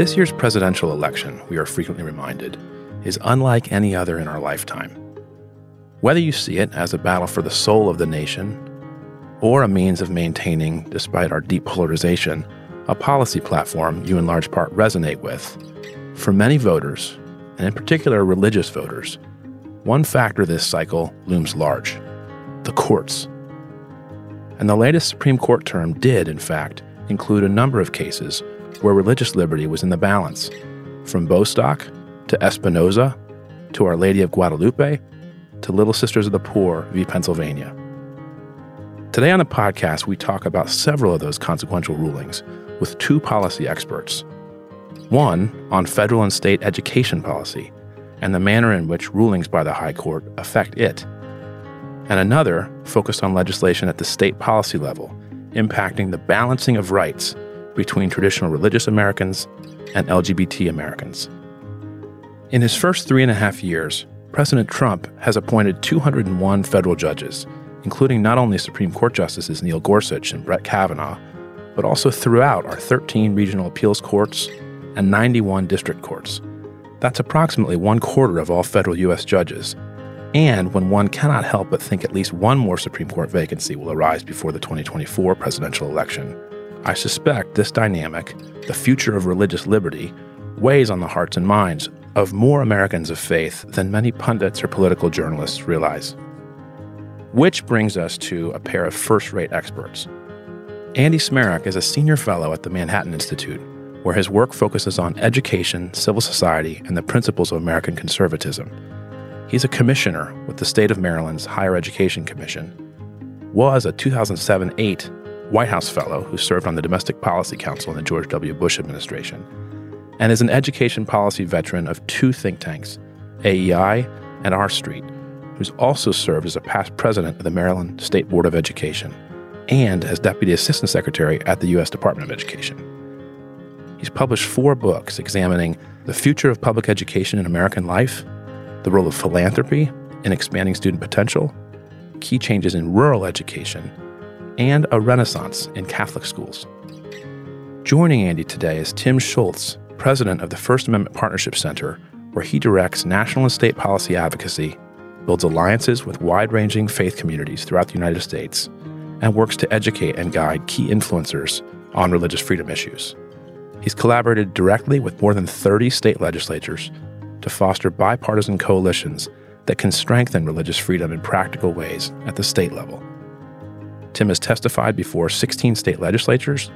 This year's presidential election, we are frequently reminded, is unlike any other in our lifetime. Whether you see it as a battle for the soul of the nation or a means of maintaining, despite our deep polarization, a policy platform you in large part resonate with, for many voters, and in particular religious voters, one factor this cycle looms large the courts. And the latest Supreme Court term did, in fact, include a number of cases where religious liberty was in the balance, from Bostock to Espinoza to Our Lady of Guadalupe to Little Sisters of the Poor v. Pennsylvania. Today on the podcast, we talk about several of those consequential rulings with two policy experts. One on federal and state education policy and the manner in which rulings by the High Court affect it and another focused on legislation at the state policy level, impacting the balancing of rights between traditional religious Americans and LGBT Americans. In his first three and a half years, President Trump has appointed 201 federal judges, including not only Supreme Court Justices Neil Gorsuch and Brett Kavanaugh, but also throughout our 13 regional appeals courts and 91 district courts. That's approximately one quarter of all federal U.S. judges and when one cannot help but think at least one more Supreme Court vacancy will arise before the 2024 presidential election, I suspect this dynamic, the future of religious liberty, weighs on the hearts and minds of more Americans of faith than many pundits or political journalists realize. Which brings us to a pair of first rate experts. Andy Smarick is a senior fellow at the Manhattan Institute, where his work focuses on education, civil society, and the principles of American conservatism. He's a commissioner with the state of Maryland's Higher Education Commission, was a 2007 8 White House Fellow who served on the Domestic Policy Council in the George W. Bush administration, and is an education policy veteran of two think tanks, AEI and R Street, who's also served as a past president of the Maryland State Board of Education and as Deputy Assistant Secretary at the U.S. Department of Education. He's published four books examining the future of public education in American life the role of philanthropy in expanding student potential, key changes in rural education, and a renaissance in Catholic schools. Joining Andy today is Tim Schultz, president of the First Amendment Partnership Center, where he directs national and state policy advocacy, builds alliances with wide ranging faith communities throughout the United States, and works to educate and guide key influencers on religious freedom issues. He's collaborated directly with more than 30 state legislatures to foster bipartisan coalitions that can strengthen religious freedom in practical ways at the state level. Tim has testified before 16 state legislatures,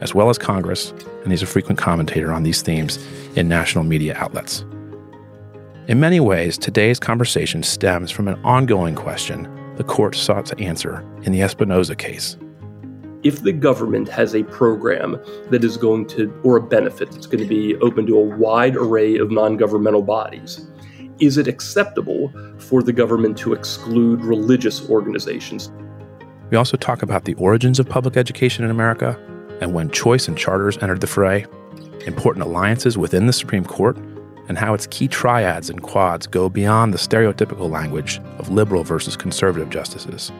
as well as Congress, and he's a frequent commentator on these themes in national media outlets. In many ways, today's conversation stems from an ongoing question the court sought to answer in the Espinoza case if the government has a program that is going to, or a benefit that's going to be open to a wide array of non governmental bodies, is it acceptable for the government to exclude religious organizations? We also talk about the origins of public education in America and when choice and charters entered the fray, important alliances within the Supreme Court, and how its key triads and quads go beyond the stereotypical language of liberal versus conservative justices.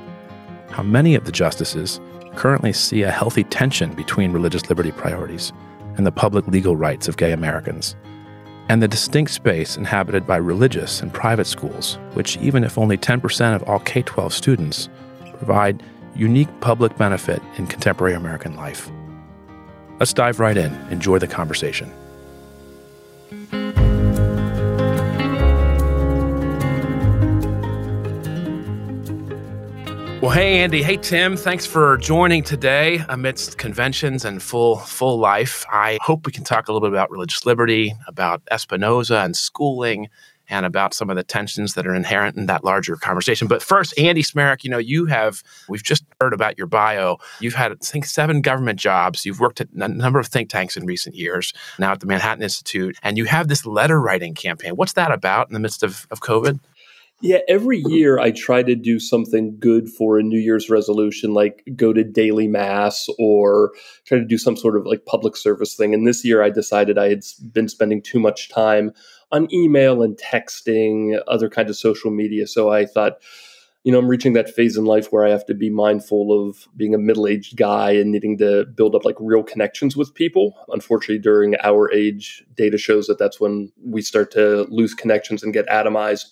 How many of the justices currently see a healthy tension between religious liberty priorities and the public legal rights of gay Americans, and the distinct space inhabited by religious and private schools, which, even if only 10% of all K 12 students, provide unique public benefit in contemporary American life. Let's dive right in. Enjoy the conversation. Well, hey Andy, hey Tim, thanks for joining today amidst conventions and full full life. I hope we can talk a little bit about religious liberty, about Espinoza and schooling, and about some of the tensions that are inherent in that larger conversation. But first, Andy Smarick, you know, you have we've just heard about your bio. You've had I think seven government jobs. You've worked at a number of think tanks in recent years. Now at the Manhattan Institute, and you have this letter writing campaign. What's that about in the midst of, of COVID? Yeah, every year I try to do something good for a New Year's resolution, like go to daily mass or try to do some sort of like public service thing. And this year I decided I had been spending too much time on email and texting, other kinds of social media. So I thought, you know, I'm reaching that phase in life where I have to be mindful of being a middle aged guy and needing to build up like real connections with people. Unfortunately, during our age, data shows that that's when we start to lose connections and get atomized.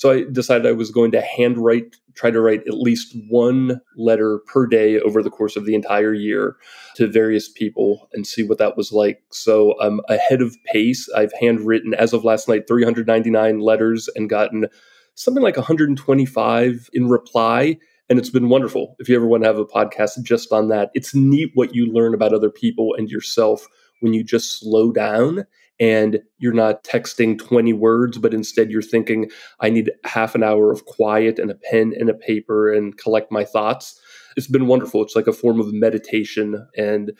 So I decided I was going to handwrite, try to write at least one letter per day over the course of the entire year to various people and see what that was like. So I'm ahead of pace. I've handwritten, as of last night, 399 letters and gotten something like 125 in reply. And it's been wonderful. If you ever want to have a podcast just on that, it's neat what you learn about other people and yourself when you just slow down and you're not texting 20 words, but instead you're thinking, I need half an hour of quiet and a pen and a paper and collect my thoughts. It's been wonderful. It's like a form of meditation and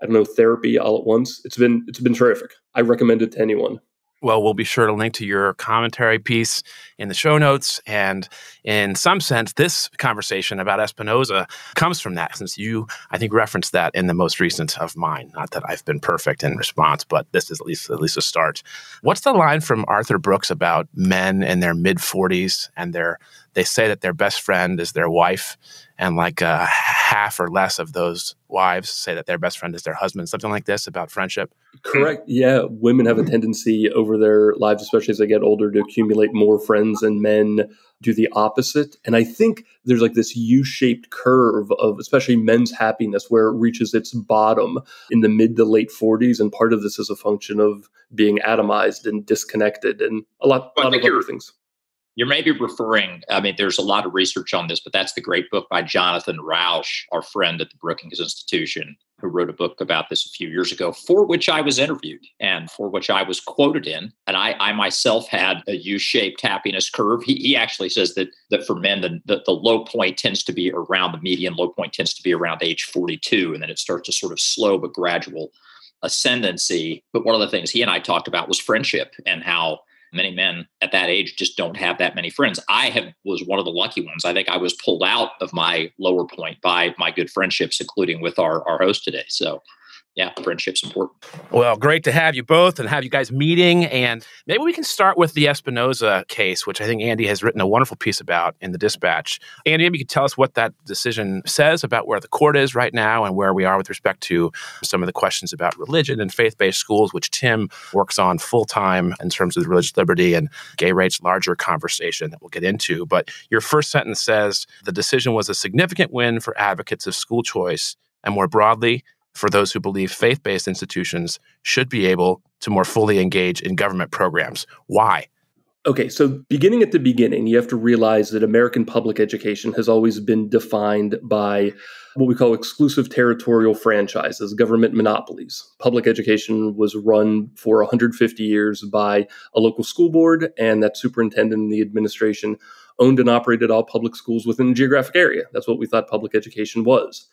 I don't know, therapy all at once. It's been it's been terrific. I recommend it to anyone. Well, we'll be sure to link to your commentary piece in the show notes. And in some sense, this conversation about Espinoza comes from that, since you, I think, referenced that in the most recent of mine. Not that I've been perfect in response, but this is at least at least a start. What's the line from Arthur Brooks about men in their mid 40s and their they say that their best friend is their wife, and like uh, half or less of those wives say that their best friend is their husband. Something like this about friendship. Correct. Yeah, women have a tendency over their lives, especially as they get older, to accumulate more friends, and men do the opposite. And I think there's like this U-shaped curve of especially men's happiness where it reaches its bottom in the mid to late 40s, and part of this is a function of being atomized and disconnected, and a lot, a lot of other things you're maybe referring, I mean, there's a lot of research on this, but that's the great book by Jonathan Rauch, our friend at the Brookings Institution, who wrote a book about this a few years ago, for which I was interviewed and for which I was quoted in. And I, I myself had a U-shaped happiness curve. He, he actually says that that for men, the, the, the low point tends to be around the median low point tends to be around age 42, and then it starts to sort of slow but gradual ascendancy. But one of the things he and I talked about was friendship and how many men at that age just don't have that many friends. I have was one of the lucky ones. I think I was pulled out of my lower point by my good friendships, including with our, our host today. So yeah, friendship's important. Well, great to have you both and have you guys meeting. And maybe we can start with the Espinoza case, which I think Andy has written a wonderful piece about in the dispatch. Andy, maybe you could tell us what that decision says about where the court is right now and where we are with respect to some of the questions about religion and faith based schools, which Tim works on full time in terms of religious liberty and gay rights, larger conversation that we'll get into. But your first sentence says the decision was a significant win for advocates of school choice. And more broadly, for those who believe faith based institutions should be able to more fully engage in government programs. Why? Okay, so beginning at the beginning, you have to realize that American public education has always been defined by what we call exclusive territorial franchises, government monopolies. Public education was run for 150 years by a local school board, and that superintendent and the administration owned and operated all public schools within a geographic area. That's what we thought public education was.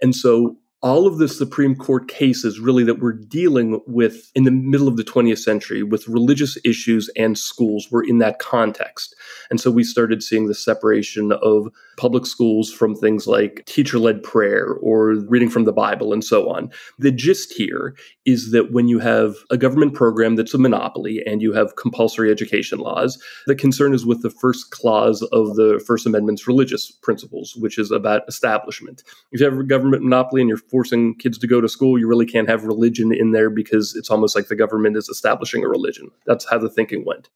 And so all of the Supreme Court cases really that we're dealing with in the middle of the 20th century with religious issues and schools were in that context. And so we started seeing the separation of public schools from things like teacher led prayer or reading from the Bible and so on. The gist here is that when you have a government program that's a monopoly and you have compulsory education laws, the concern is with the first clause of the First Amendment's religious principles, which is about establishment. If you have a government monopoly and you're forcing kids to go to school, you really can't have religion in there because it's almost like the government is establishing a religion. That's how the thinking went.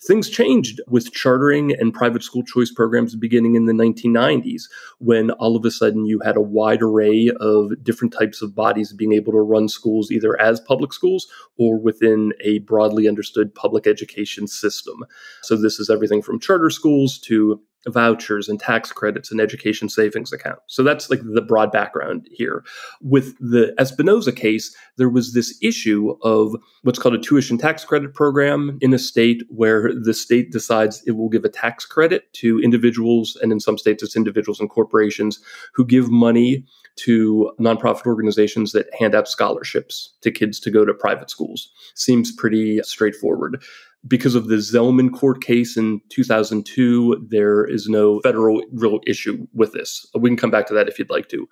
Things changed with chartering and private school choice programs beginning in the 1990s, when all of a sudden you had a wide array of different types of bodies being able to run schools either as public schools or within a broadly understood public education system. So, this is everything from charter schools to vouchers and tax credits and education savings accounts. So that's like the broad background here. With the Espinoza case, there was this issue of what's called a tuition tax credit program in a state where the state decides it will give a tax credit to individuals, and in some states it's individuals and corporations who give money to nonprofit organizations that hand out scholarships to kids to go to private schools. Seems pretty straightforward because of the Zelman court case in 2002, there is no federal real issue with this. We can come back to that if you'd like to.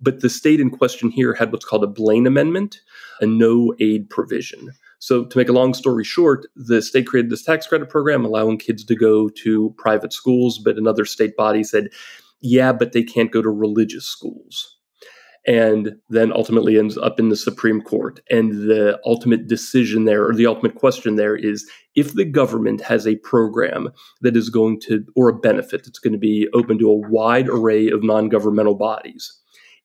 But the state in question here had what's called a Blaine Amendment, a no aid provision. So, to make a long story short, the state created this tax credit program allowing kids to go to private schools, but another state body said, yeah, but they can't go to religious schools and then ultimately ends up in the Supreme Court. And the ultimate decision there, or the ultimate question there, is if the government has a program that is going to, or a benefit that's going to be open to a wide array of non governmental bodies,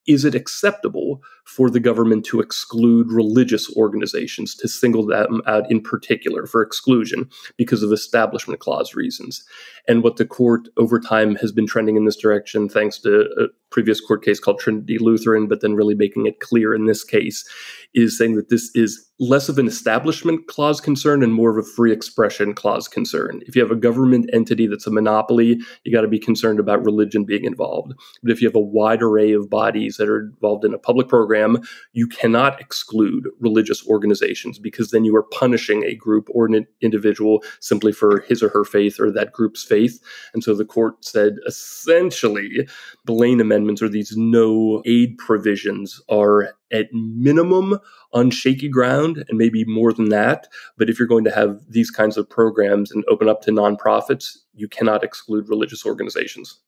is it acceptable for the government to exclude religious organizations, to single them out in particular for exclusion because of establishment clause reasons. And what the court over time has been trending in this direction, thanks to a previous court case called Trinity Lutheran, but then really making it clear in this case, is saying that this is less of an establishment clause concern and more of a free expression clause concern. If you have a government entity that's a monopoly, you got to be concerned about religion being involved. But if you have a wide array of bodies that are involved in a public program, you cannot exclude religious organizations because then you are punishing a group or an individual simply for his or her faith or that group's faith. And so the court said essentially, Blaine amendments or these no aid provisions are at minimum on shaky ground and maybe more than that. But if you're going to have these kinds of programs and open up to nonprofits, you cannot exclude religious organizations.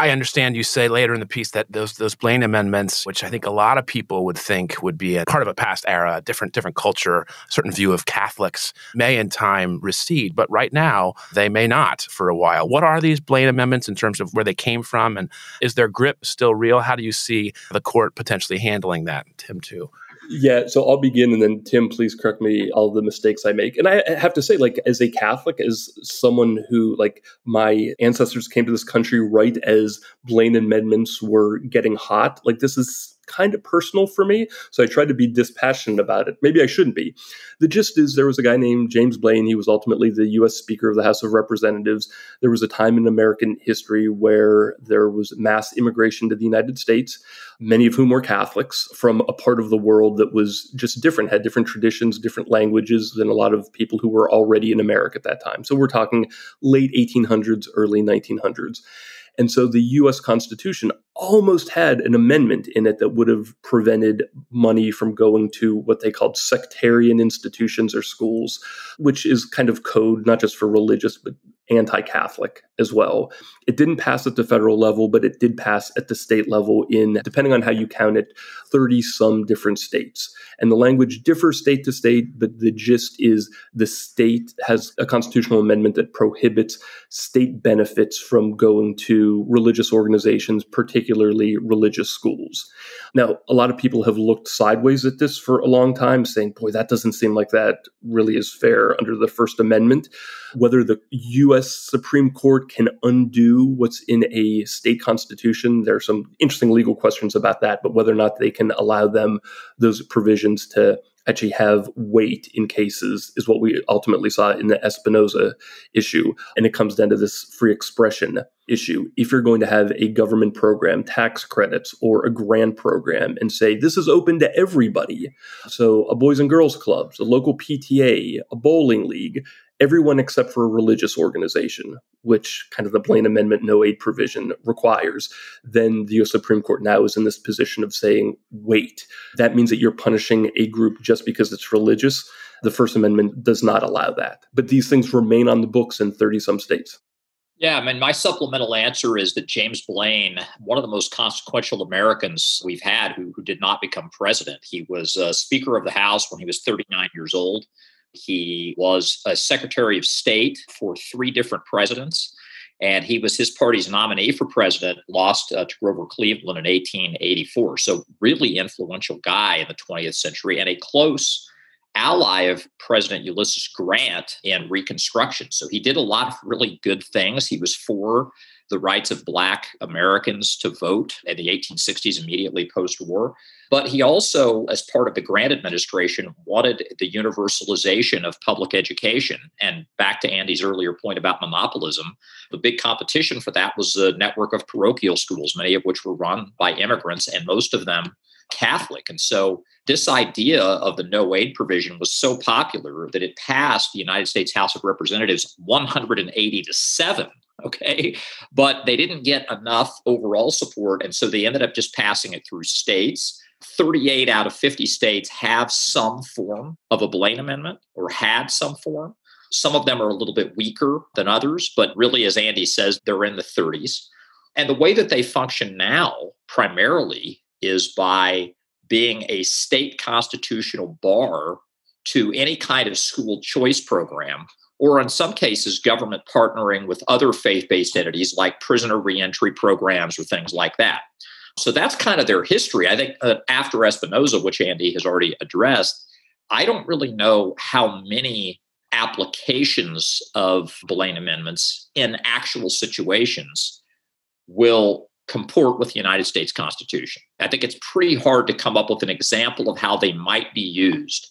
I understand you say later in the piece that those those Blaine amendments, which I think a lot of people would think would be a part of a past era, different different culture, certain view of Catholics, may in time recede, but right now they may not for a while. What are these Blaine amendments in terms of where they came from, and is their grip still real? How do you see the court potentially handling that, Tim? Too. Yeah, so I'll begin, and then Tim, please correct me all the mistakes I make. And I have to say, like, as a Catholic, as someone who, like, my ancestors came to this country right as Blaine amendments were getting hot, like, this is kind of personal for me. So I tried to be dispassionate about it. Maybe I shouldn't be. The gist is there was a guy named James Blaine. He was ultimately the U.S. Speaker of the House of Representatives. There was a time in American history where there was mass immigration to the United States, many of whom were Catholics from a part of the world that was just different, had different traditions, different languages than a lot of people who were already in America at that time. So we're talking late 1800s, early 1900s. And so the US Constitution almost had an amendment in it that would have prevented money from going to what they called sectarian institutions or schools, which is kind of code not just for religious, but anti Catholic as well. It didn't pass at the federal level, but it did pass at the state level in, depending on how you count it, 30 some different states. And the language differs state to state, but the gist is the state has a constitutional amendment that prohibits state benefits from going to religious organizations, particularly religious schools. Now, a lot of people have looked sideways at this for a long time, saying, boy, that doesn't seem like that really is fair under the First Amendment. Whether the U.S. Supreme Court can undo what's in a state constitution, there are some interesting legal questions about that, but whether or not they can allow them those provisions to actually have weight in cases is what we ultimately saw in the Espinoza issue. And it comes down to this free expression issue. If you're going to have a government program, tax credits, or a grant program, and say this is open to everybody, so a Boys and Girls Clubs, a local PTA, a bowling league, everyone except for a religious organization, which kind of the Blaine Amendment no aid provision requires, then the US Supreme Court now is in this position of saying, wait, that means that you're punishing a group just because it's religious. The First Amendment does not allow that. But these things remain on the books in 30 some states. Yeah, I mean, my supplemental answer is that James Blaine, one of the most consequential Americans we've had who, who did not become president, he was uh, Speaker of the House when he was 39 years old. He was a Secretary of State for three different presidents, and he was his party's nominee for president, lost uh, to Grover Cleveland in 1884. So, really influential guy in the 20th century and a close ally of President Ulysses Grant in Reconstruction. So, he did a lot of really good things. He was for the rights of Black Americans to vote in the 1860s, immediately post war. But he also, as part of the Grant administration, wanted the universalization of public education. And back to Andy's earlier point about monopolism, the big competition for that was the network of parochial schools, many of which were run by immigrants, and most of them Catholic. And so this idea of the no aid provision was so popular that it passed the United States House of Representatives 180 to 7 okay but they didn't get enough overall support and so they ended up just passing it through states 38 out of 50 states have some form of a Blaine Amendment or had some form. Some of them are a little bit weaker than others, but really, as Andy says, they're in the 30s. And the way that they function now primarily is by being a state constitutional bar to any kind of school choice program, or in some cases, government partnering with other faith based entities like prisoner reentry programs or things like that. So that's kind of their history. I think uh, after Espinoza, which Andy has already addressed, I don't really know how many applications of Blaine amendments in actual situations will comport with the United States Constitution. I think it's pretty hard to come up with an example of how they might be used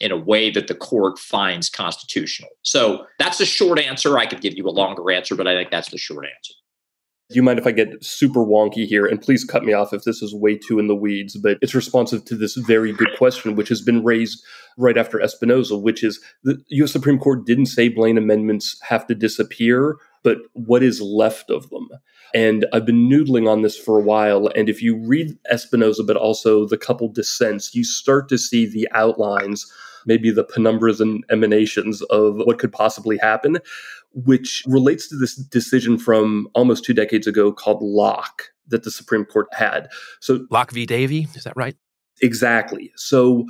in a way that the court finds constitutional. So that's the short answer. I could give you a longer answer, but I think that's the short answer. Do you mind if I get super wonky here? And please cut me off if this is way too in the weeds, but it's responsive to this very good question, which has been raised right after Espinoza, which is the US Supreme Court didn't say Blaine amendments have to disappear, but what is left of them? And I've been noodling on this for a while. And if you read Espinoza, but also the couple dissents, you start to see the outlines maybe the penumbras and emanations of what could possibly happen which relates to this decision from almost two decades ago called Locke that the Supreme Court had. So Locke v. Davey, is that right? Exactly. So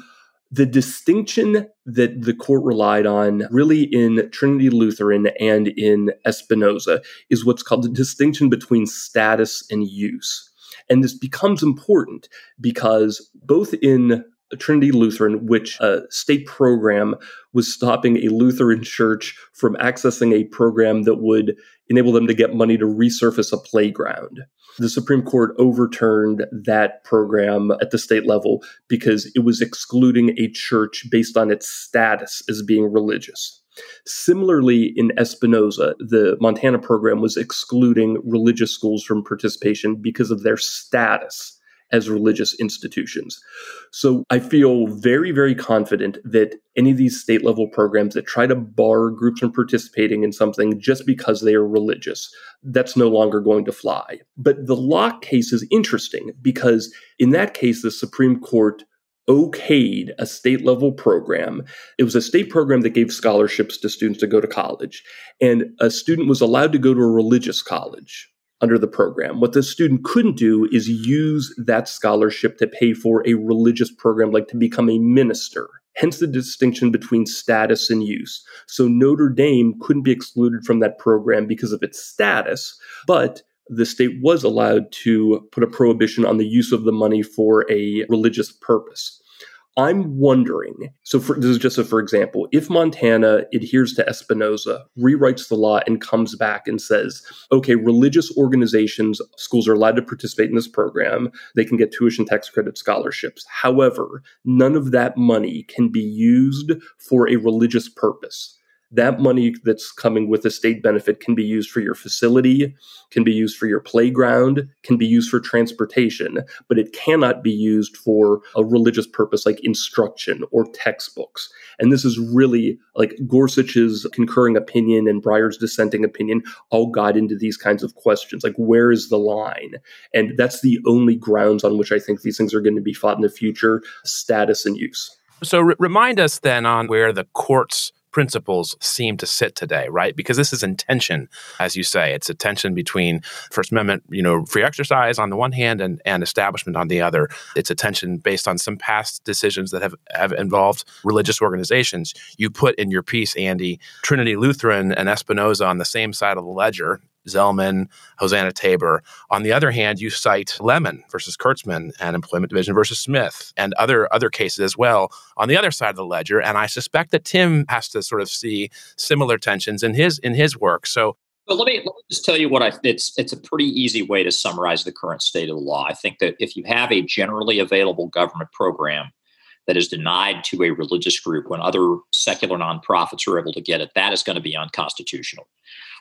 the distinction that the court relied on really in Trinity Lutheran and in Espinoza is what's called the distinction between status and use. And this becomes important because both in Trinity Lutheran, which a state program was stopping a Lutheran church from accessing a program that would enable them to get money to resurface a playground. The Supreme Court overturned that program at the state level because it was excluding a church based on its status as being religious. Similarly, in Espinoza, the Montana program was excluding religious schools from participation because of their status as religious institutions. So I feel very, very confident that any of these state level programs that try to bar groups from participating in something just because they are religious, that's no longer going to fly. But the Locke case is interesting because in that case, the Supreme Court okayed a state level program. It was a state program that gave scholarships to students to go to college. And a student was allowed to go to a religious college under the program. What the student couldn't do is use that scholarship to pay for a religious program, like to become a minister. Hence the distinction between status and use. So Notre Dame couldn't be excluded from that program because of its status, but the state was allowed to put a prohibition on the use of the money for a religious purpose. I'm wondering. So, for, this is just a for example. If Montana adheres to Espinoza, rewrites the law, and comes back and says, "Okay, religious organizations, schools are allowed to participate in this program. They can get tuition tax credit scholarships. However, none of that money can be used for a religious purpose." That money that's coming with a state benefit can be used for your facility, can be used for your playground, can be used for transportation, but it cannot be used for a religious purpose like instruction or textbooks. And this is really like Gorsuch's concurring opinion and Breyer's dissenting opinion all got into these kinds of questions. Like, where is the line? And that's the only grounds on which I think these things are going to be fought in the future status and use. So, remind us then on where the courts principles seem to sit today, right? Because this is intention, as you say. It's a tension between First Amendment, you know, free exercise on the one hand and, and establishment on the other. It's a tension based on some past decisions that have, have involved religious organizations. You put in your piece, Andy, Trinity Lutheran and Espinoza on the same side of the ledger. Zelman, Hosanna Tabor. On the other hand, you cite Lemon versus Kurtzman and Employment Division versus Smith and other other cases as well on the other side of the ledger. And I suspect that Tim has to sort of see similar tensions in his in his work. So but let me, let me just tell you what I it's it's a pretty easy way to summarize the current state of the law. I think that if you have a generally available government program that is denied to a religious group when other secular nonprofits are able to get it, that is going to be unconstitutional.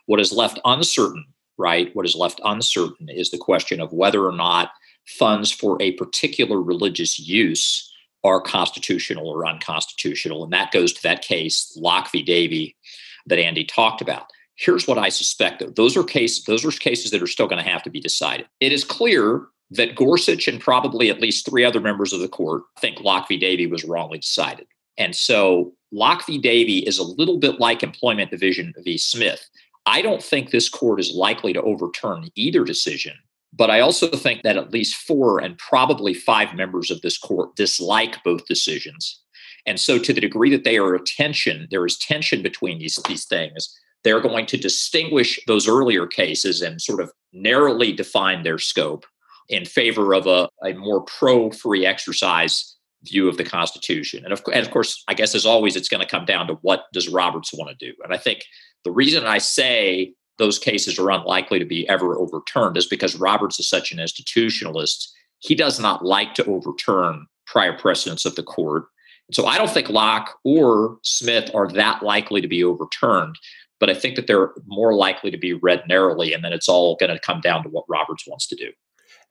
What is left uncertain, right? What is left uncertain is the question of whether or not funds for a particular religious use are constitutional or unconstitutional. And that goes to that case, Locke v. Davey, that Andy talked about. Here's what I suspect though. Those are cases, those are cases that are still going to have to be decided. It is clear that Gorsuch and probably at least three other members of the court think Locke v. Davey was wrongly decided. And so Locke v. Davey is a little bit like Employment Division v. Smith. I don't think this court is likely to overturn either decision, but I also think that at least four and probably five members of this court dislike both decisions. And so, to the degree that they are a tension, there is tension between these, these things. They're going to distinguish those earlier cases and sort of narrowly define their scope in favor of a, a more pro free exercise view of the Constitution. And of, and of course, I guess as always, it's going to come down to what does Roberts want to do. And I think the reason I say those cases are unlikely to be ever overturned is because Roberts is such an institutionalist. He does not like to overturn prior precedents of the court. So I don't think Locke or Smith are that likely to be overturned, but I think that they're more likely to be read narrowly, and then it's all going to come down to what Roberts wants to do.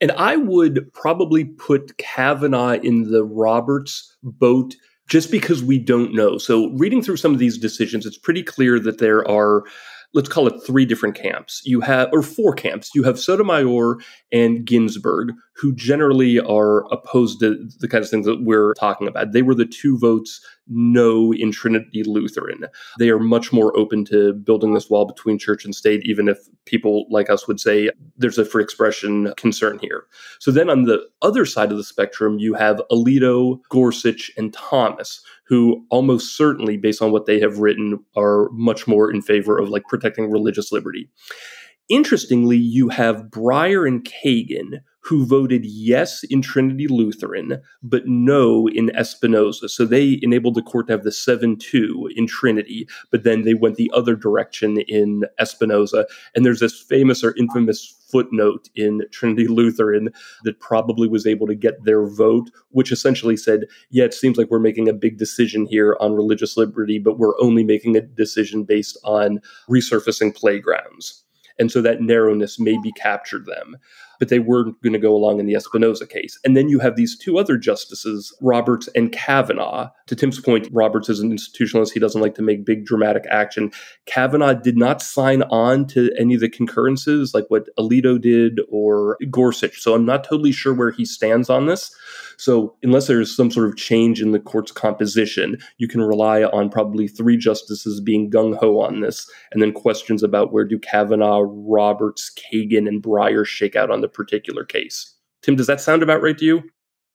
And I would probably put Kavanaugh in the Roberts boat just because we don't know. So, reading through some of these decisions, it's pretty clear that there are let's call it three different camps. You have, or four camps. You have Sotomayor and Ginsburg, who generally are opposed to the kinds of things that we're talking about. They were the two votes no in Trinity Lutheran. They are much more open to building this wall between church and state, even if people like us would say there's a free expression concern here. So then on the other side of the spectrum, you have Alito, Gorsuch, and Thomas, who almost certainly, based on what they have written, are much more in favor of like protecting religious liberty. Interestingly, you have Breyer and Kagan, who voted yes in Trinity Lutheran, but no in Espinoza. So they enabled the court to have the 7 2 in Trinity, but then they went the other direction in Espinoza. And there's this famous or infamous footnote in Trinity Lutheran that probably was able to get their vote, which essentially said, yeah, it seems like we're making a big decision here on religious liberty, but we're only making a decision based on resurfacing playgrounds. And so that narrowness maybe captured them but they weren't going to go along in the Espinoza case. And then you have these two other justices, Roberts and Kavanaugh. To Tim's point, Roberts is an institutionalist. He doesn't like to make big dramatic action. Kavanaugh did not sign on to any of the concurrences like what Alito did or Gorsuch. So I'm not totally sure where he stands on this. So unless there's some sort of change in the court's composition, you can rely on probably three justices being gung ho on this, and then questions about where do Kavanaugh, Roberts, Kagan, and Breyer shake out on the particular case. Tim, does that sound about right to you?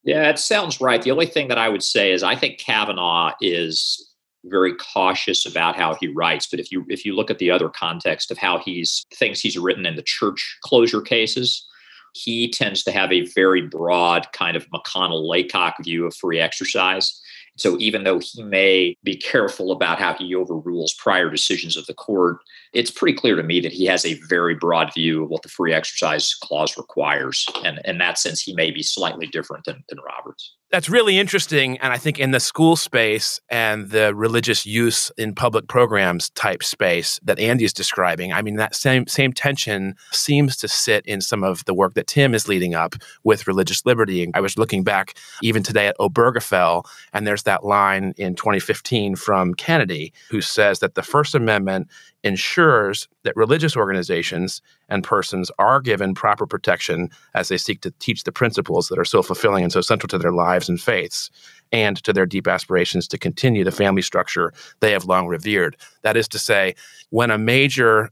Yeah, it sounds right. The only thing that I would say is I think Kavanaugh is very cautious about how he writes. But if you if you look at the other context of how he's things he's written in the church closure cases, he tends to have a very broad kind of McConnell Laycock view of free exercise. So even though he may be careful about how he overrules prior decisions of the court, it's pretty clear to me that he has a very broad view of what the free exercise clause requires. And in that sense, he may be slightly different than, than Roberts. That's really interesting. And I think in the school space and the religious use in public programs type space that Andy is describing, I mean, that same, same tension seems to sit in some of the work that Tim is leading up with religious liberty. I was looking back even today at Obergefell, and there's that line in 2015 from Kennedy who says that the First Amendment ensures that religious organizations and persons are given proper protection as they seek to teach the principles that are so fulfilling and so central to their lives and faiths and to their deep aspirations to continue the family structure they have long revered. That is to say, when a major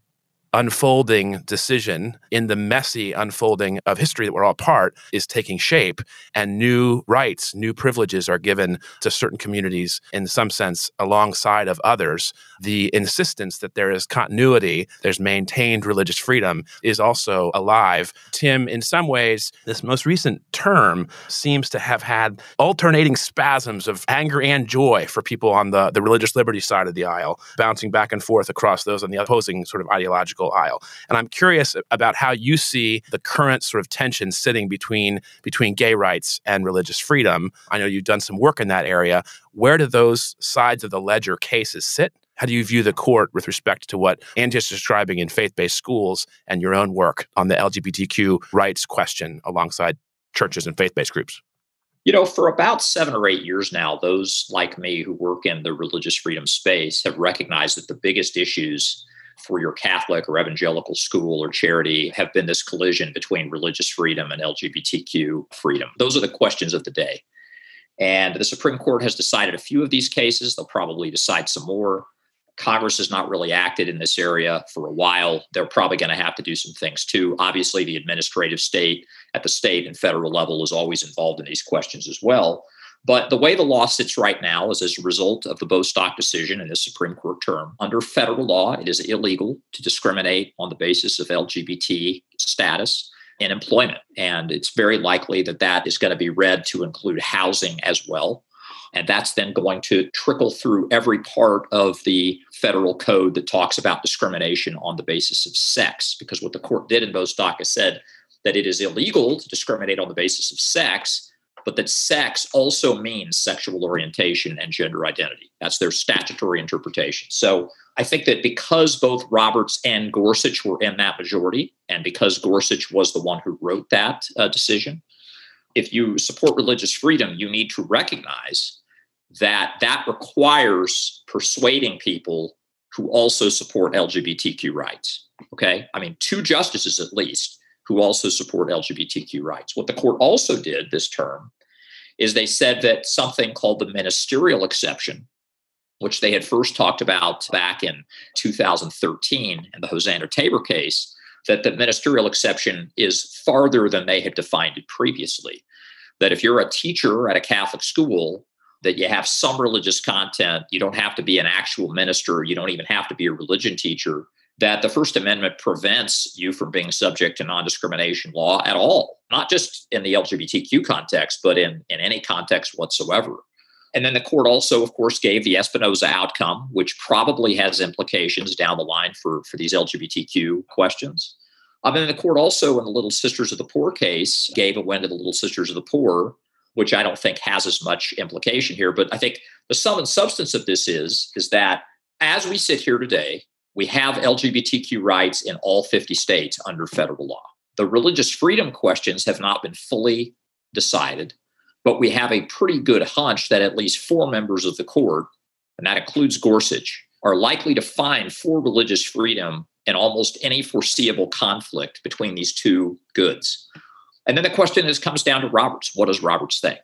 unfolding decision in the messy unfolding of history that we're all part is taking shape and new rights new privileges are given to certain communities in some sense alongside of others. The insistence that there is continuity there's maintained religious freedom is also alive. Tim in some ways this most recent term seems to have had alternating spasms of anger and joy for people on the, the religious liberty side of the aisle bouncing back and forth across those on the opposing sort of ideological aisle. And I'm curious about how you see the current sort of tension sitting between between gay rights and religious freedom. I know you've done some work in that area. Where do those sides of the ledger cases sit? How do you view the court with respect to what Andy is describing in faith based schools and your own work on the LGBTQ rights question alongside churches and faith based groups? You know, for about seven or eight years now, those like me who work in the religious freedom space have recognized that the biggest issues for your Catholic or evangelical school or charity have been this collision between religious freedom and LGBTQ freedom? Those are the questions of the day. And the Supreme Court has decided a few of these cases. They'll probably decide some more. Congress has not really acted in this area for a while. They're probably going to have to do some things too. Obviously, the administrative state at the state and federal level is always involved in these questions as well. But the way the law sits right now is as a result of the Bostock decision in the Supreme Court term. Under federal law, it is illegal to discriminate on the basis of LGBT status in employment. And it's very likely that that is going to be read to include housing as well. And that's then going to trickle through every part of the federal code that talks about discrimination on the basis of sex. Because what the court did in Bostock is said that it is illegal to discriminate on the basis of sex, but that sex also means sexual orientation and gender identity. That's their statutory interpretation. So I think that because both Roberts and Gorsuch were in that majority, and because Gorsuch was the one who wrote that uh, decision, if you support religious freedom, you need to recognize that that requires persuading people who also support LGBTQ rights. Okay. I mean, two justices at least who also support LGBTQ rights. What the court also did this term is they said that something called the ministerial exception, which they had first talked about back in 2013 in the Hosanna Tabor case, that the ministerial exception is farther than they had defined it previously. That if you're a teacher at a Catholic school, that you have some religious content, you don't have to be an actual minister, you don't even have to be a religion teacher, that the First Amendment prevents you from being subject to non discrimination law at all, not just in the LGBTQ context, but in, in any context whatsoever. And then the court also, of course, gave the Espinoza outcome, which probably has implications down the line for, for these LGBTQ questions. Um, and then the court also, in the Little Sisters of the Poor case, gave a win to the Little Sisters of the Poor, which I don't think has as much implication here. But I think the sum and substance of this is, is that as we sit here today, we have LGBTQ rights in all 50 states under federal law. The religious freedom questions have not been fully decided, but we have a pretty good hunch that at least four members of the court, and that includes Gorsuch, are likely to find for religious freedom in almost any foreseeable conflict between these two goods. And then the question is comes down to Roberts. What does Roberts think?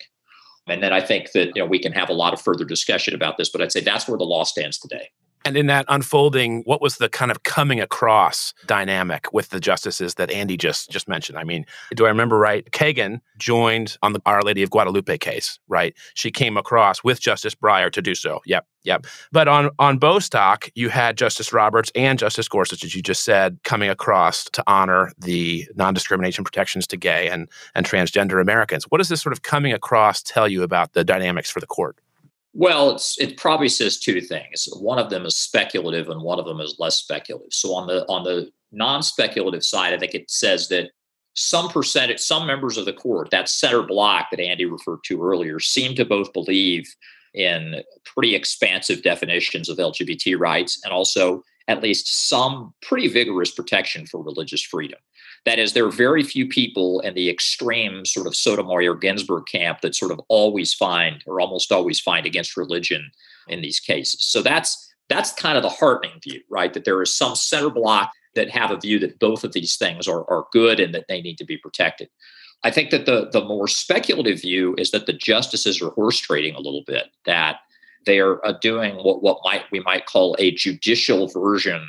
And then I think that you know we can have a lot of further discussion about this, but I'd say that's where the law stands today. And in that unfolding, what was the kind of coming across dynamic with the justices that Andy just just mentioned? I mean, do I remember right? Kagan joined on the Our Lady of Guadalupe case, right? She came across with Justice Breyer to do so. Yep, yep. But on on Bostock, you had Justice Roberts and Justice Gorsuch, as you just said, coming across to honor the non-discrimination protections to gay and and transgender Americans. What does this sort of coming across tell you about the dynamics for the court? Well, it's, it probably says two things. One of them is speculative, and one of them is less speculative. So on the on the non-speculative side, I think it says that some percentage, some members of the court, that center block that Andy referred to earlier, seem to both believe in pretty expansive definitions of LGBT rights and also at least some pretty vigorous protection for religious freedom. That is, there are very few people in the extreme sort of Sotomayor Ginsburg camp that sort of always find or almost always find against religion in these cases. So that's that's kind of the heartening view, right? That there is some center block that have a view that both of these things are, are good and that they need to be protected. I think that the the more speculative view is that the justices are horse trading a little bit, that they are uh, doing what, what might we might call a judicial version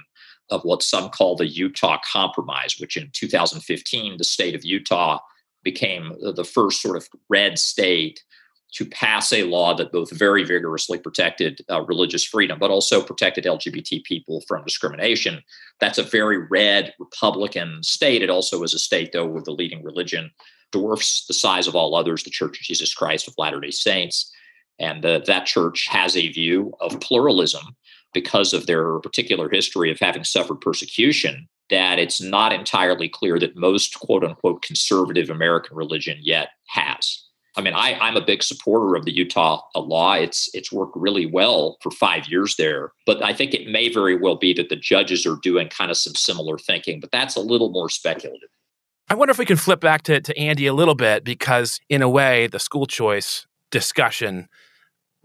of what some call the Utah Compromise, which in 2015, the state of Utah became the first sort of red state to pass a law that both very vigorously protected uh, religious freedom, but also protected LGBT people from discrimination. That's a very red Republican state. It also is a state, though, where the leading religion dwarfs the size of all others, the Church of Jesus Christ of Latter day Saints. And uh, that church has a view of pluralism because of their particular history of having suffered persecution, that it's not entirely clear that most quote unquote conservative American religion yet has. I mean, I, I'm a big supporter of the Utah law. It's it's worked really well for five years there, but I think it may very well be that the judges are doing kind of some similar thinking, but that's a little more speculative. I wonder if we can flip back to, to Andy a little bit because, in a way, the school choice discussion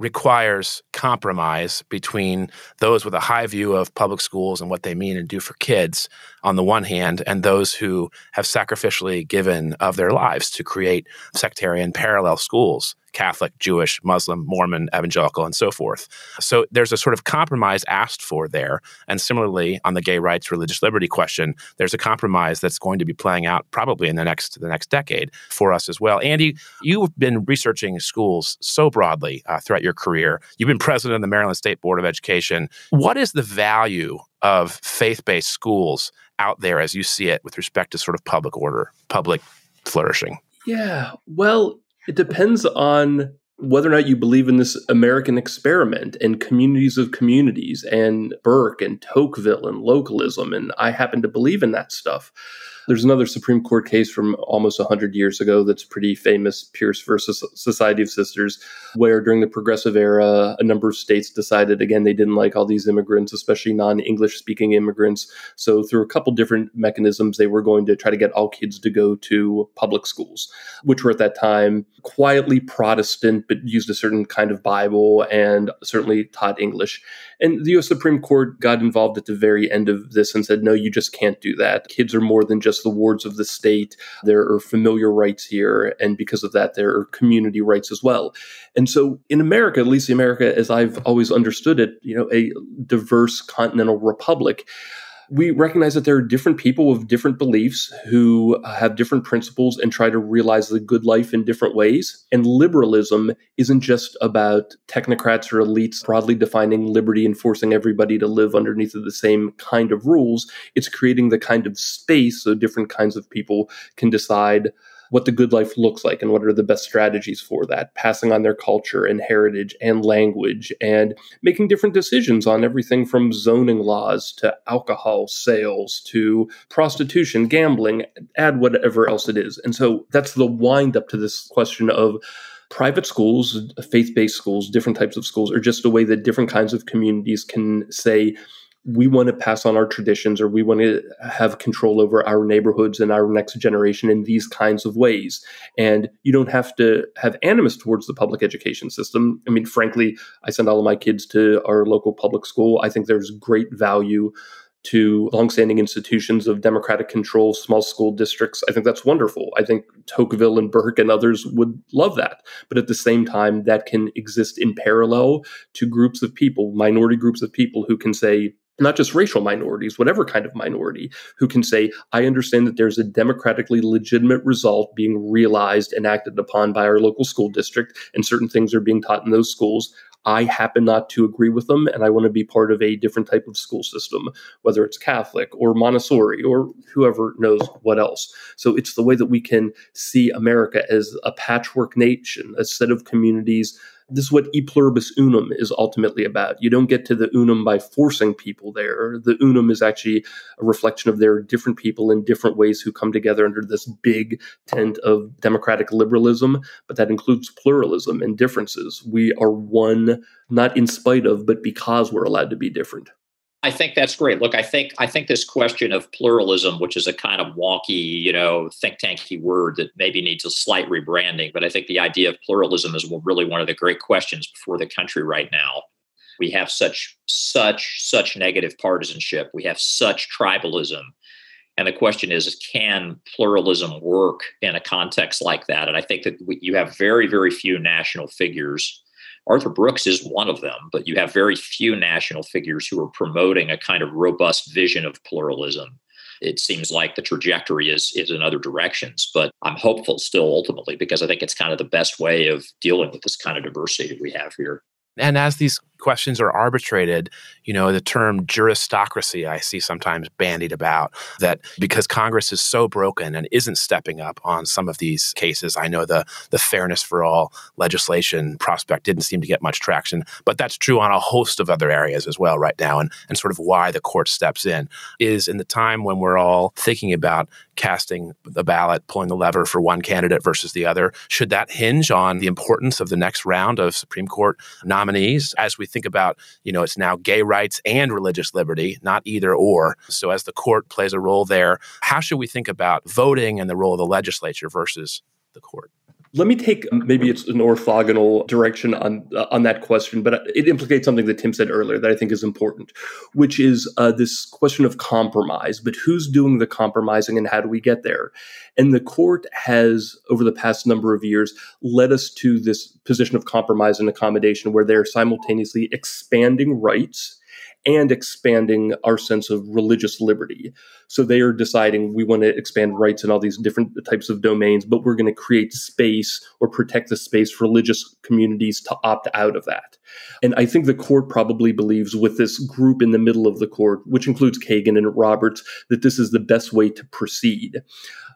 requires compromise between those with a high view of public schools and what they mean and do for kids on the one hand, and those who have sacrificially given of their lives to create sectarian parallel schools Catholic, Jewish, Muslim, Mormon, evangelical, and so forth. So there's a sort of compromise asked for there. And similarly, on the gay rights, religious liberty question, there's a compromise that's going to be playing out probably in the next the next decade for us as well. Andy, you've been researching schools so broadly uh, throughout your career. You've been president of the Maryland State Board of Education. What is the value of faith-based schools out there as you see it with respect to sort of public order, public flourishing? Yeah. Well, it depends on whether or not you believe in this American experiment and communities of communities and Burke and Tocqueville and localism. And I happen to believe in that stuff. There's another Supreme Court case from almost 100 years ago that's pretty famous, Pierce versus Society of Sisters, where during the progressive era, a number of states decided, again, they didn't like all these immigrants, especially non English speaking immigrants. So, through a couple different mechanisms, they were going to try to get all kids to go to public schools, which were at that time quietly Protestant, but used a certain kind of Bible and certainly taught English. And the US Supreme Court got involved at the very end of this and said, no, you just can't do that. Kids are more than just the wards of the state. There are familiar rights here. And because of that, there are community rights as well. And so in America, at least the America as I've always understood it, you know, a diverse continental republic, we recognize that there are different people with different beliefs who uh, have different principles and try to realize the good life in different ways. And liberalism isn't just about technocrats or elites broadly defining liberty and forcing everybody to live underneath the same kind of rules. It's creating the kind of space so different kinds of people can decide what the good life looks like and what are the best strategies for that, passing on their culture and heritage and language, and making different decisions on everything from zoning laws to alcohol sales to prostitution, gambling, add whatever else it is. And so that's the wind up to this question of private schools, faith based schools, different types of schools are just a way that different kinds of communities can say, we want to pass on our traditions or we want to have control over our neighborhoods and our next generation in these kinds of ways. And you don't have to have animus towards the public education system. I mean, frankly, I send all of my kids to our local public school. I think there's great value to longstanding institutions of democratic control, small school districts. I think that's wonderful. I think Tocqueville and Burke and others would love that. But at the same time, that can exist in parallel to groups of people, minority groups of people who can say, not just racial minorities, whatever kind of minority, who can say, I understand that there's a democratically legitimate result being realized and acted upon by our local school district, and certain things are being taught in those schools. I happen not to agree with them, and I want to be part of a different type of school system, whether it's Catholic or Montessori or whoever knows what else. So it's the way that we can see America as a patchwork nation, a set of communities this is what e pluribus unum is ultimately about. You don't get to the unum by forcing people there. The unum is actually a reflection of there are different people in different ways who come together under this big tent of democratic liberalism, but that includes pluralism and differences. We are one, not in spite of, but because we're allowed to be different. I think that's great. Look, I think I think this question of pluralism, which is a kind of wonky, you know, think tanky word that maybe needs a slight rebranding, but I think the idea of pluralism is really one of the great questions before the country right now. We have such such such negative partisanship. We have such tribalism. And the question is, can pluralism work in a context like that? And I think that you have very, very few national figures Arthur Brooks is one of them, but you have very few national figures who are promoting a kind of robust vision of pluralism. It seems like the trajectory is is in other directions, but I'm hopeful still ultimately because I think it's kind of the best way of dealing with this kind of diversity that we have here. And as these questions are arbitrated, you know, the term juristocracy I see sometimes bandied about that because Congress is so broken and isn't stepping up on some of these cases. I know the the fairness for all legislation prospect didn't seem to get much traction, but that's true on a host of other areas as well right now and and sort of why the court steps in is in the time when we're all thinking about casting the ballot, pulling the lever for one candidate versus the other, should that hinge on the importance of the next round of Supreme Court nominees as we think about, you know, it's now gay rights and religious liberty, not either or. So as the court plays a role there, how should we think about voting and the role of the legislature versus the court? Let me take maybe it's an orthogonal direction on uh, on that question, but it implicates something that Tim said earlier that I think is important, which is uh, this question of compromise. But who's doing the compromising, and how do we get there? And the court has, over the past number of years, led us to this position of compromise and accommodation, where they're simultaneously expanding rights and expanding our sense of religious liberty. So they are deciding we want to expand rights in all these different types of domains, but we're going to create space or protect the space for religious communities to opt out of that. And I think the court probably believes with this group in the middle of the court, which includes Kagan and Roberts, that this is the best way to proceed.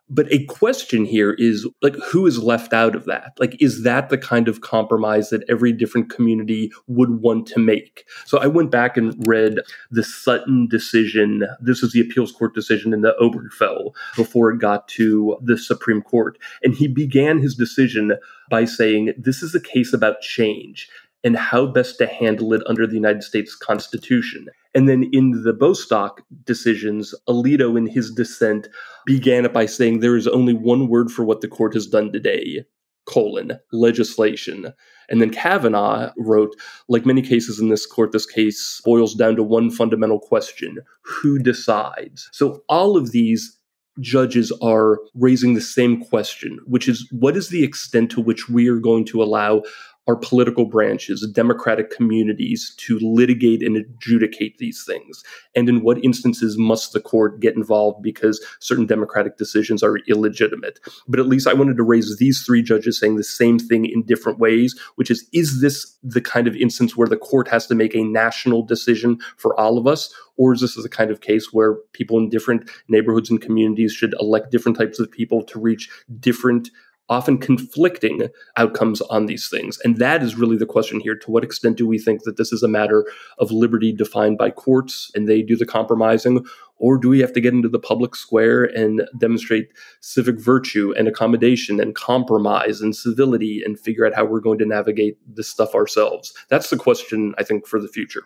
But a question here is like, who is left out of that? Like, is that the kind of compromise that every different community would want to make? So I went back and read the Sutton decision. This is the appeals court decision in the Obergefell before it got to the Supreme Court. And he began his decision by saying, This is a case about change and how best to handle it under the United States Constitution. And then in the Bostock decisions, Alito, in his dissent, began it by saying there is only one word for what the court has done today colon legislation and then kavanaugh wrote like many cases in this court this case boils down to one fundamental question who decides so all of these judges are raising the same question which is what is the extent to which we are going to allow our political branches, democratic communities to litigate and adjudicate these things? And in what instances must the court get involved because certain democratic decisions are illegitimate? But at least I wanted to raise these three judges saying the same thing in different ways, which is is this the kind of instance where the court has to make a national decision for all of us? Or is this the kind of case where people in different neighborhoods and communities should elect different types of people to reach different often conflicting outcomes on these things. And that is really the question here. To what extent do we think that this is a matter of liberty defined by courts and they do the compromising? Or do we have to get into the public square and demonstrate civic virtue and accommodation and compromise and civility and figure out how we're going to navigate this stuff ourselves? That's the question, I think, for the future.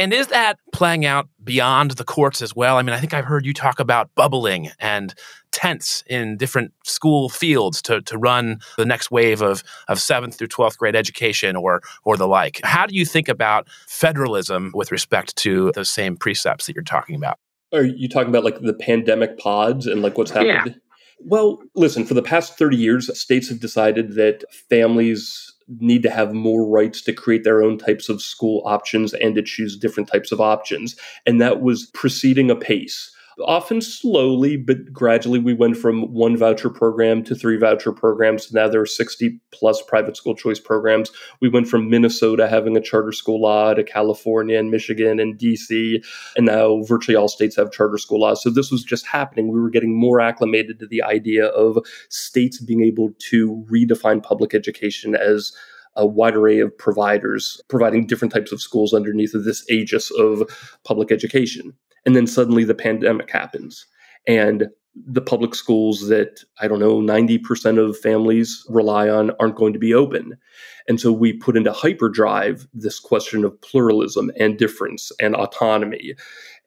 And is that playing out beyond the courts as well? I mean, I think I've heard you talk about bubbling and tents in different school fields to, to run the next wave of, of seventh through 12th grade education or, or the like. How do you think about federalism with respect to those same precepts that you're talking about? Are you talking about like the pandemic pods and like what's happened? Yeah. Well, listen, for the past 30 years, states have decided that families need to have more rights to create their own types of school options and to choose different types of options. And that was proceeding apace often slowly, but gradually we went from one voucher program to three voucher programs. Now there are 60 plus private school choice programs. We went from Minnesota having a charter school law to California and Michigan and DC. And now virtually all states have charter school laws. So this was just happening. We were getting more acclimated to the idea of states being able to redefine public education as a wide array of providers providing different types of schools underneath this aegis of public education. And then suddenly the pandemic happens. And the public schools that I don't know 90% of families rely on aren't going to be open. And so we put into hyperdrive this question of pluralism and difference and autonomy.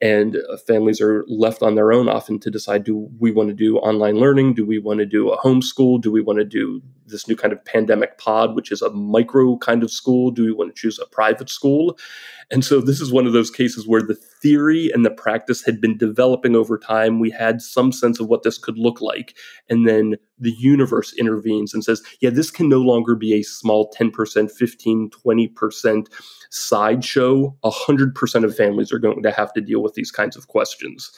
And uh, families are left on their own often to decide do we want to do online learning? Do we want to do a homeschool? Do we want to do this new kind of pandemic pod, which is a micro kind of school? Do we want to choose a private school? And so this is one of those cases where the theory and the practice had been developing over time. We had some sense of what this could look like. And then the universe intervenes and says, yeah, this can no longer be a small 10%, 15, 20% sideshow. 100% of families are going to have to deal with these kinds of questions.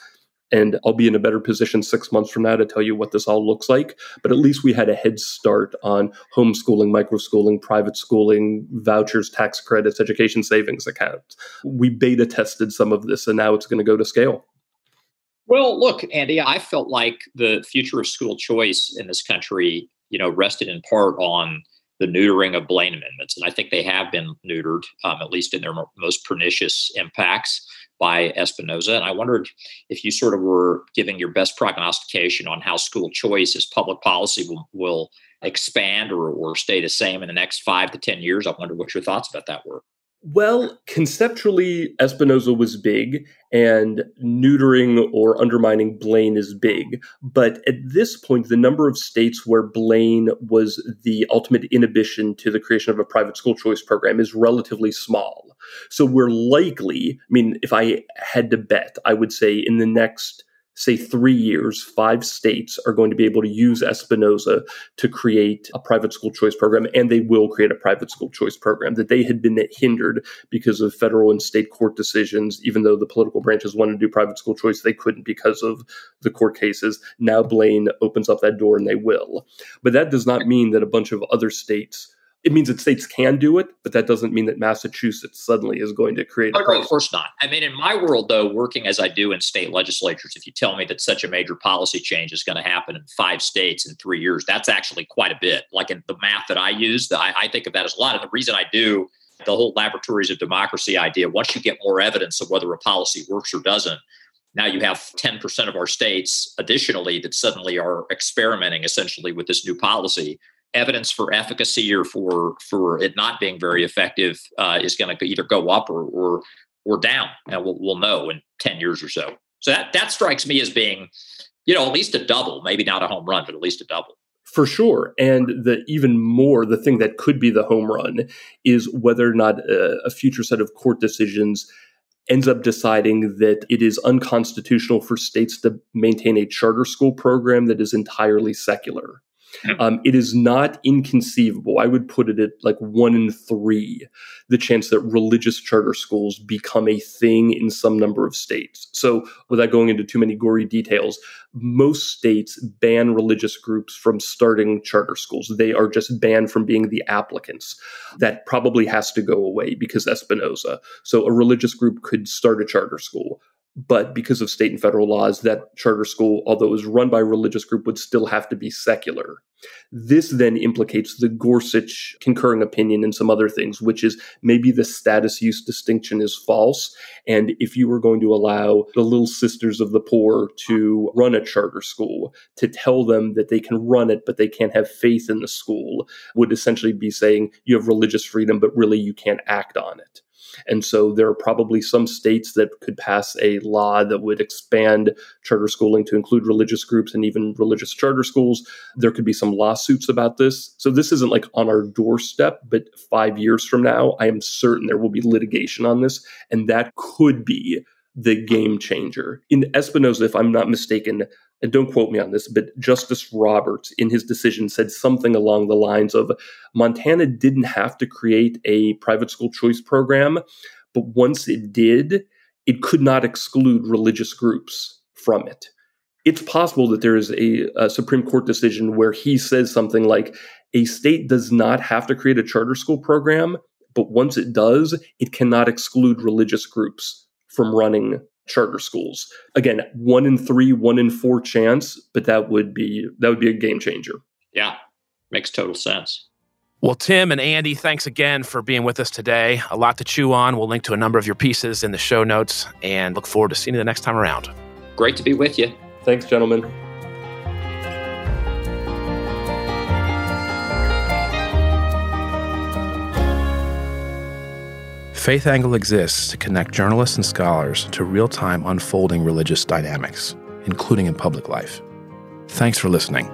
And I'll be in a better position six months from now to tell you what this all looks like. But at least we had a head start on homeschooling, microschooling, private schooling, vouchers, tax credits, education savings accounts. We beta tested some of this, and now it's going to go to scale. Well, look, Andy, I felt like the future of school choice in this country, you know, rested in part on the neutering of Blaine amendments, and I think they have been neutered, um, at least in their most pernicious impacts by Espinoza. And I wondered if you sort of were giving your best prognostication on how school choice as public policy will, will expand or, or stay the same in the next five to 10 years. I wonder what your thoughts about that were. Well, conceptually, Espinoza was big, and neutering or undermining Blaine is big. But at this point, the number of states where Blaine was the ultimate inhibition to the creation of a private school choice program is relatively small. So we're likely, I mean, if I had to bet, I would say in the next say three years, five states are going to be able to use Espinoza to create a private school choice program, and they will create a private school choice program. That they had been hindered because of federal and state court decisions, even though the political branches wanted to do private school choice, they couldn't because of the court cases. Now Blaine opens up that door and they will. But that does not mean that a bunch of other states it means that states can do it, but that doesn't mean that Massachusetts suddenly is going to create. Oh, no, of course not. I mean, in my world, though, working as I do in state legislatures, if you tell me that such a major policy change is going to happen in five states in three years, that's actually quite a bit. Like in the math that I use, I, I think of that as a lot. And the reason I do the whole laboratories of democracy idea, once you get more evidence of whether a policy works or doesn't, now you have 10% of our states additionally that suddenly are experimenting essentially with this new policy evidence for efficacy or for for it not being very effective uh, is going to either go up or or or down, and we'll we'll know in ten years or so. So that that strikes me as being, you know, at least a double, maybe not a home run, but at least a double. For sure. And the even more, the thing that could be the home run is whether or not a, a future set of court decisions ends up deciding that it is unconstitutional for states to maintain a charter school program that is entirely secular. Um, it is not inconceivable. I would put it at like one in three, the chance that religious charter schools become a thing in some number of states. So, without going into too many gory details, most states ban religious groups from starting charter schools. They are just banned from being the applicants. That probably has to go away because Espinoza. So, a religious group could start a charter school but because of state and federal laws, that charter school, although it was run by a religious group, would still have to be secular. This then implicates the Gorsuch concurring opinion and some other things, which is maybe the status use distinction is false. And if you were going to allow the little sisters of the poor to run a charter school, to tell them that they can run it, but they can't have faith in the school, would essentially be saying you have religious freedom, but really you can't act on it. And so there are probably some states that could pass a law that would expand charter schooling to include religious groups and even religious charter schools. There could be some lawsuits about this. So this isn't like on our doorstep, but five years from now, I am certain there will be litigation on this. And that could be the game changer. In Espinoza, if I'm not mistaken, and don't quote me on this, but Justice Roberts in his decision said something along the lines of Montana didn't have to create a private school choice program, but once it did, it could not exclude religious groups from it. It's possible that there is a, a Supreme Court decision where he says something like a state does not have to create a charter school program, but once it does, it cannot exclude religious groups from running charter schools. Again, one in three, one in four chance, but that would be that would be a game changer. Yeah, makes total sense. Well, Tim and Andy, thanks again for being with us today. A lot to chew on. We'll link to a number of your pieces in the show notes and look forward to seeing you the next time around. Great to be with you. Thanks, gentlemen. Faith Angle exists to connect journalists and scholars to real time unfolding religious dynamics, including in public life. Thanks for listening.